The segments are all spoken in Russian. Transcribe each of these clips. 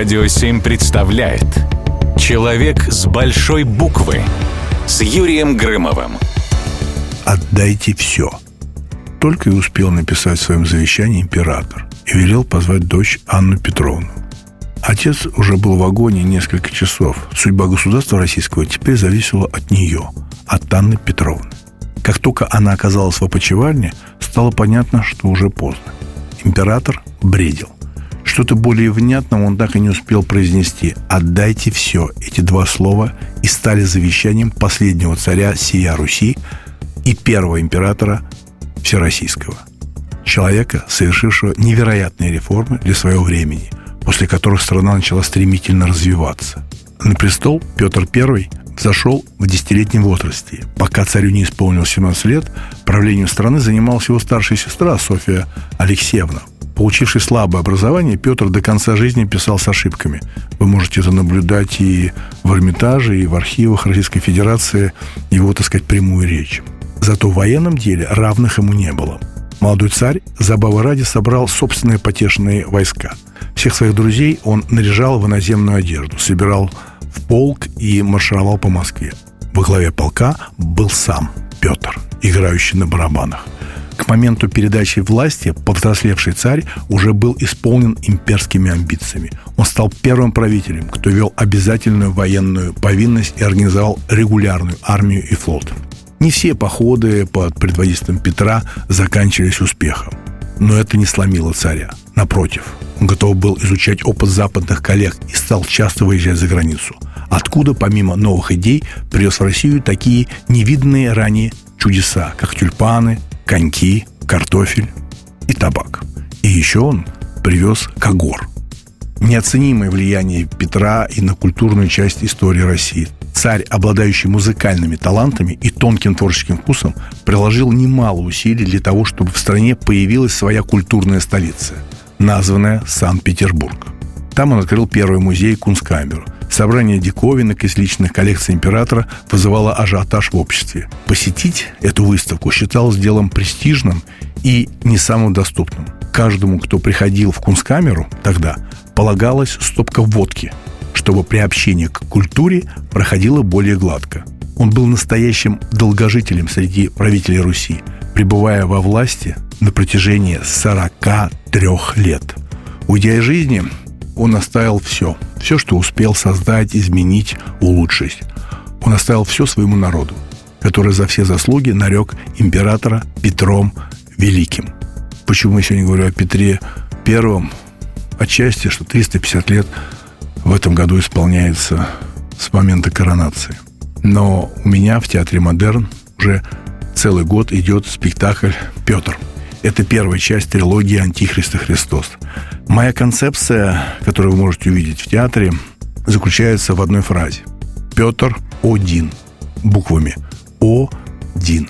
Радио 7 представляет Человек с большой буквы с Юрием Грымовым. «Отдайте все». Только и успел написать в своем завещании император и велел позвать дочь Анну Петровну. Отец уже был в вагоне несколько часов. Судьба государства российского теперь зависела от нее, от Анны Петровны. Как только она оказалась в опочивальне, стало понятно, что уже поздно. Император бредил. Что-то более внятного он так и не успел произнести. «Отдайте все» эти два слова и стали завещанием последнего царя сия Руси и первого императора Всероссийского. Человека, совершившего невероятные реформы для своего времени, после которых страна начала стремительно развиваться. На престол Петр I зашел в десятилетнем возрасте. Пока царю не исполнилось 17 лет, правлением страны занималась его старшая сестра Софья Алексеевна. Получивший слабое образование, Петр до конца жизни писал с ошибками. Вы можете это наблюдать и в Эрмитаже, и в архивах Российской Федерации, его, так сказать, прямую речь. Зато в военном деле равных ему не было. Молодой царь, забавы ради, собрал собственные потешные войска. Всех своих друзей он наряжал в иноземную одежду, собирал в полк и маршировал по Москве. Во главе полка был сам Петр, играющий на барабанах – к моменту передачи власти повзрослевший царь уже был исполнен имперскими амбициями. Он стал первым правителем, кто вел обязательную военную повинность и организовал регулярную армию и флот. Не все походы под предводительством Петра заканчивались успехом. Но это не сломило царя. Напротив, он готов был изучать опыт западных коллег и стал часто выезжать за границу. Откуда, помимо новых идей, привез в Россию такие невиданные ранее чудеса, как тюльпаны, коньки, картофель и табак. И еще он привез Кагор. Неоценимое влияние Петра и на культурную часть истории России. Царь, обладающий музыкальными талантами и тонким творческим вкусом, приложил немало усилий для того, чтобы в стране появилась своя культурная столица, названная Санкт-Петербург. Там он открыл первый музей Кунсткамеру – Собрание диковинок из личных коллекций императора вызывало ажиотаж в обществе. Посетить эту выставку считалось делом престижным и не самым доступным. Каждому, кто приходил в Кунсткамеру тогда, полагалась стопка водки, чтобы приобщение к культуре проходило более гладко. Он был настоящим долгожителем среди правителей Руси, пребывая во власти на протяжении 43 лет. Уйдя из жизни, он оставил все. Все, что успел создать, изменить, улучшить. Он оставил все своему народу, который за все заслуги нарек императора Петром Великим. Почему я сегодня говорю о Петре Первом? Отчасти, что 350 лет в этом году исполняется с момента коронации. Но у меня в Театре Модерн уже целый год идет спектакль «Петр». Это первая часть трилогии «Антихрист и Христос». Моя концепция, которую вы можете увидеть в театре, заключается в одной фразе. Петр один. Буквами О-Дин.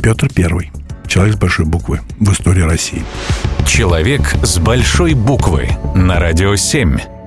Петр Первый. Человек с большой буквы в истории России. Человек с большой буквы на радио 7.